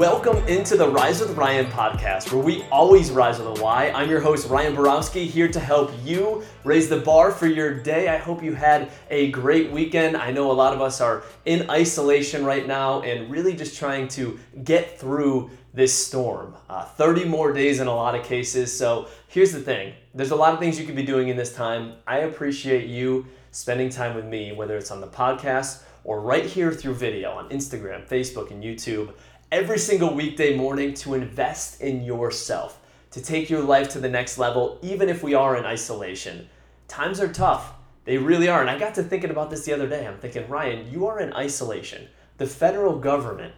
welcome into the Rise with Ryan podcast, where we always rise with a Y. I'm your host, Ryan Borowski, here to help you raise the bar for your day. I hope you had a great weekend. I know a lot of us are in isolation right now and really just trying to get through this storm. Uh, 30 more days in a lot of cases. So here's the thing there's a lot of things you could be doing in this time. I appreciate you spending time with me, whether it's on the podcast or right here through video on Instagram, Facebook, and YouTube every single weekday morning to invest in yourself, to take your life to the next level, even if we are in isolation. Times are tough. They really are. And I got to thinking about this the other day. I'm thinking, Ryan, you are in isolation. The federal government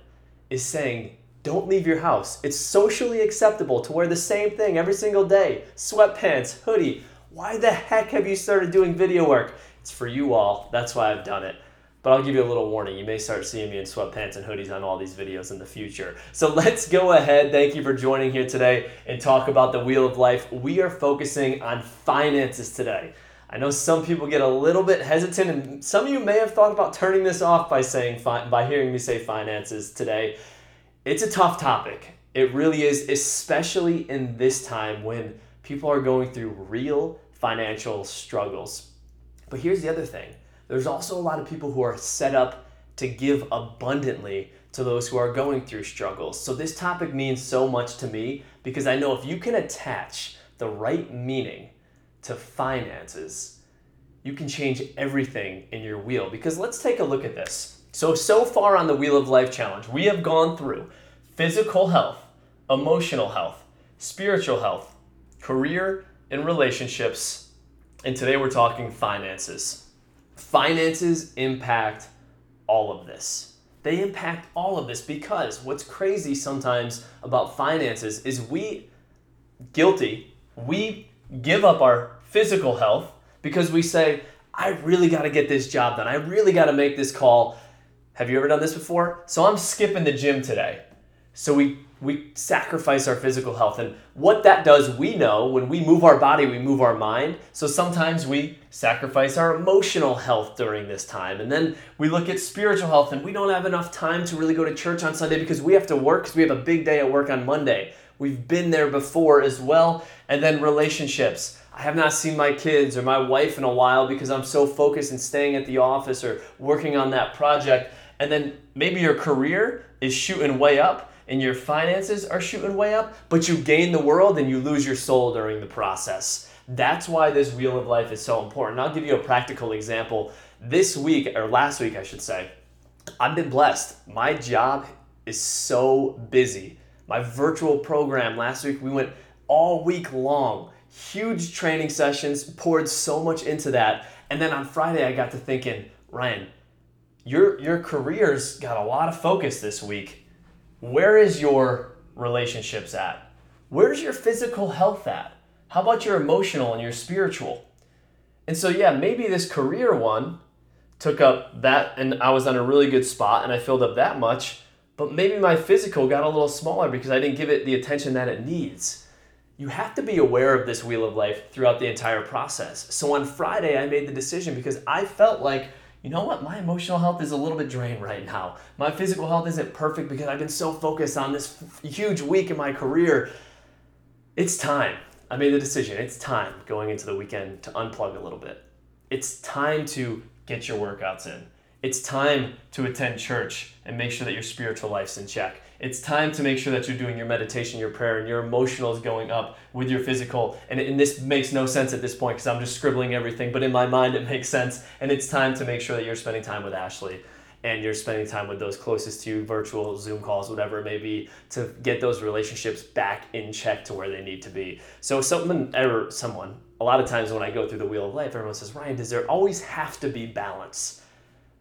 is saying, don't leave your house. It's socially acceptable to wear the same thing every single day sweatpants, hoodie. Why the heck have you started doing video work? It's for you all. That's why I've done it. But I'll give you a little warning. You may start seeing me in sweatpants and hoodies on all these videos in the future. So let's go ahead. Thank you for joining here today and talk about the Wheel of Life. We are focusing on finances today. I know some people get a little bit hesitant, and some of you may have thought about turning this off by saying by hearing me say finances today. It's a tough topic. It really is, especially in this time when people are going through real financial struggles. But here's the other thing there's also a lot of people who are set up to give abundantly to those who are going through struggles. So this topic means so much to me because I know if you can attach the right meaning to finances, you can change everything in your wheel. Because let's take a look at this. So, so far on the Wheel of Life challenge, we have gone through physical health, emotional health, spiritual health, career, and relationships. And today we're talking finances. Finances impact all of this. They impact all of this because what's crazy sometimes about finances is we guilty, we give up our physical health because we say, I really got to get this job done. I really got to make this call. Have you ever done this before? So I'm skipping the gym today. So we we sacrifice our physical health. And what that does, we know when we move our body, we move our mind. So sometimes we sacrifice our emotional health during this time. And then we look at spiritual health, and we don't have enough time to really go to church on Sunday because we have to work because we have a big day at work on Monday. We've been there before as well. And then relationships. I have not seen my kids or my wife in a while because I'm so focused in staying at the office or working on that project. And then maybe your career is shooting way up and your finances are shooting way up, but you gain the world and you lose your soul during the process. That's why this wheel of life is so important. I'll give you a practical example. This week, or last week, I should say, I've been blessed. My job is so busy. My virtual program last week, we went all week long, huge training sessions, poured so much into that. And then on Friday, I got to thinking, Ryan, your, your career's got a lot of focus this week where is your relationships at? Where's your physical health at? How about your emotional and your spiritual? And so, yeah, maybe this career one took up that, and I was on a really good spot and I filled up that much, but maybe my physical got a little smaller because I didn't give it the attention that it needs. You have to be aware of this wheel of life throughout the entire process. So on Friday, I made the decision because I felt like you know what? My emotional health is a little bit drained right now. My physical health isn't perfect because I've been so focused on this f- huge week in my career. It's time. I made the decision. It's time going into the weekend to unplug a little bit. It's time to get your workouts in. It's time to attend church and make sure that your spiritual life's in check. It's time to make sure that you're doing your meditation, your prayer, and your emotional is going up with your physical. And, and this makes no sense at this point because I'm just scribbling everything, but in my mind it makes sense. And it's time to make sure that you're spending time with Ashley and you're spending time with those closest to you, virtual Zoom calls, whatever it may be, to get those relationships back in check to where they need to be. So someone or someone, a lot of times when I go through the wheel of life, everyone says, Ryan, does there always have to be balance?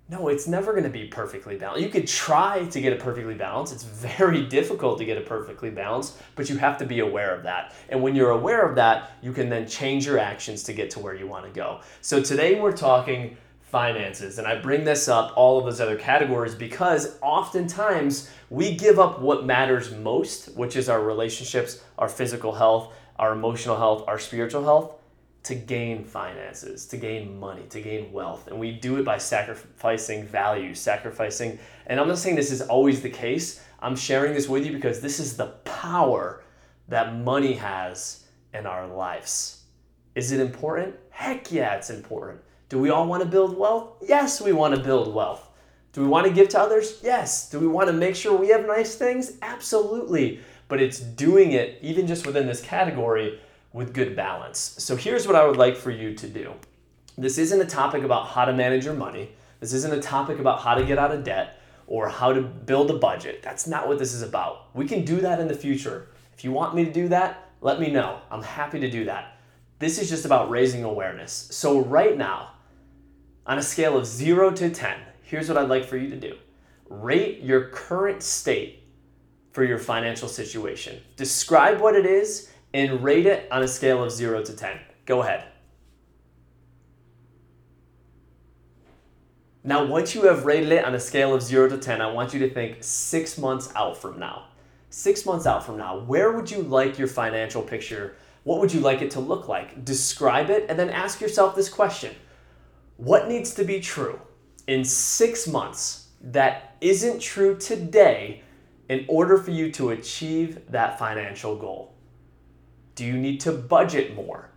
No, it's never going to be perfectly balanced. You could try to get it perfectly balanced. It's very difficult to get it perfectly balanced, but you have to be aware of that. And when you're aware of that, you can then change your actions to get to where you want to go. So today we're talking finances, and I bring this up, all of those other categories, because oftentimes we give up what matters most, which is our relationships, our physical health, our emotional health, our spiritual health, to gain finances, to gain money, to gain wealth. And we do it by sacrificing value, sacrificing. And I'm not saying this is always the case. I'm sharing this with you because this is the power that money has in our lives. Is it important? Heck yeah, it's important. Do we all want to build wealth? Yes, we want to build wealth. Do we want to give to others? Yes. Do we want to make sure we have nice things? Absolutely. But it's doing it, even just within this category, with good balance. So here's what I would like for you to do. This isn't a topic about how to manage your money. This isn't a topic about how to get out of debt or how to build a budget. That's not what this is about. We can do that in the future. If you want me to do that, let me know. I'm happy to do that. This is just about raising awareness. So, right now, on a scale of 0 to 10, here's what I'd like for you to do rate your current state for your financial situation. Describe what it is and rate it on a scale of 0 to 10. Go ahead. Now, once you have rated it on a scale of 0 to 10, I want you to think six months out from now. Six months out from now, where would you like your financial picture? What would you like it to look like? Describe it and then ask yourself this question What needs to be true in six months that isn't true today in order for you to achieve that financial goal? Do you need to budget more?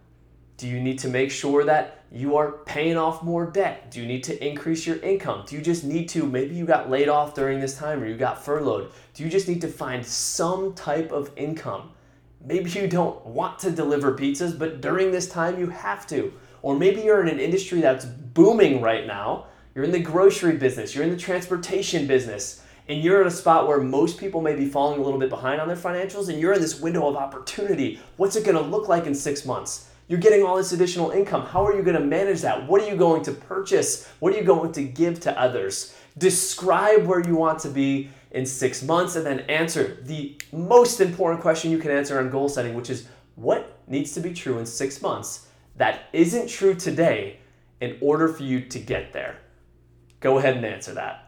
Do you need to make sure that you are paying off more debt? Do you need to increase your income? Do you just need to, maybe you got laid off during this time or you got furloughed? Do you just need to find some type of income? Maybe you don't want to deliver pizzas, but during this time you have to. Or maybe you're in an industry that's booming right now. You're in the grocery business, you're in the transportation business, and you're at a spot where most people may be falling a little bit behind on their financials, and you're in this window of opportunity. What's it gonna look like in six months? You're getting all this additional income. How are you going to manage that? What are you going to purchase? What are you going to give to others? Describe where you want to be in six months and then answer the most important question you can answer on goal setting, which is what needs to be true in six months that isn't true today in order for you to get there? Go ahead and answer that.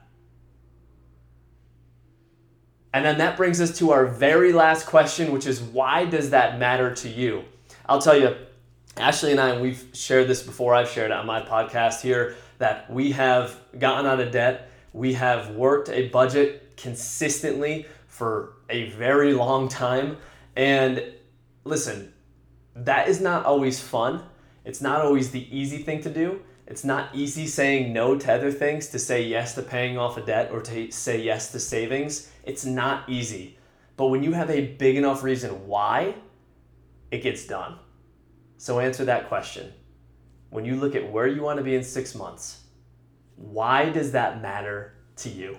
And then that brings us to our very last question, which is why does that matter to you? I'll tell you, Ashley and I, and we've shared this before, I've shared it on my podcast here, that we have gotten out of debt. We have worked a budget consistently for a very long time. And listen, that is not always fun. It's not always the easy thing to do. It's not easy saying no to other things, to say yes to paying off a debt or to say yes to savings. It's not easy. But when you have a big enough reason why, it gets done. So answer that question. When you look at where you want to be in six months, why does that matter to you?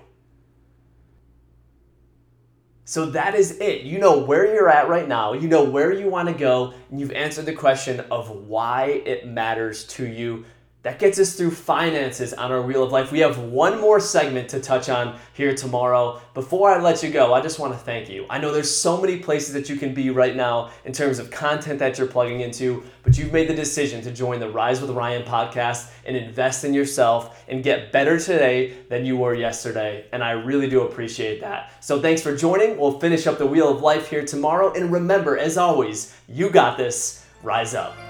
So that is it. You know where you're at right now. You know where you want to go, and you've answered the question of why it matters to you that gets us through finances on our Wheel of Life. We have one more segment to touch on here tomorrow. Before I let you go, I just want to thank you. I know there's so many places that you can be right now in terms of content that you're plugging into, but you've made the decision to join the Rise with Ryan podcast and invest in yourself and get better today than you were yesterday. And I really do appreciate that. So thanks for joining. We'll finish up the Wheel of Life here tomorrow. And remember, as always, you got this. Rise up.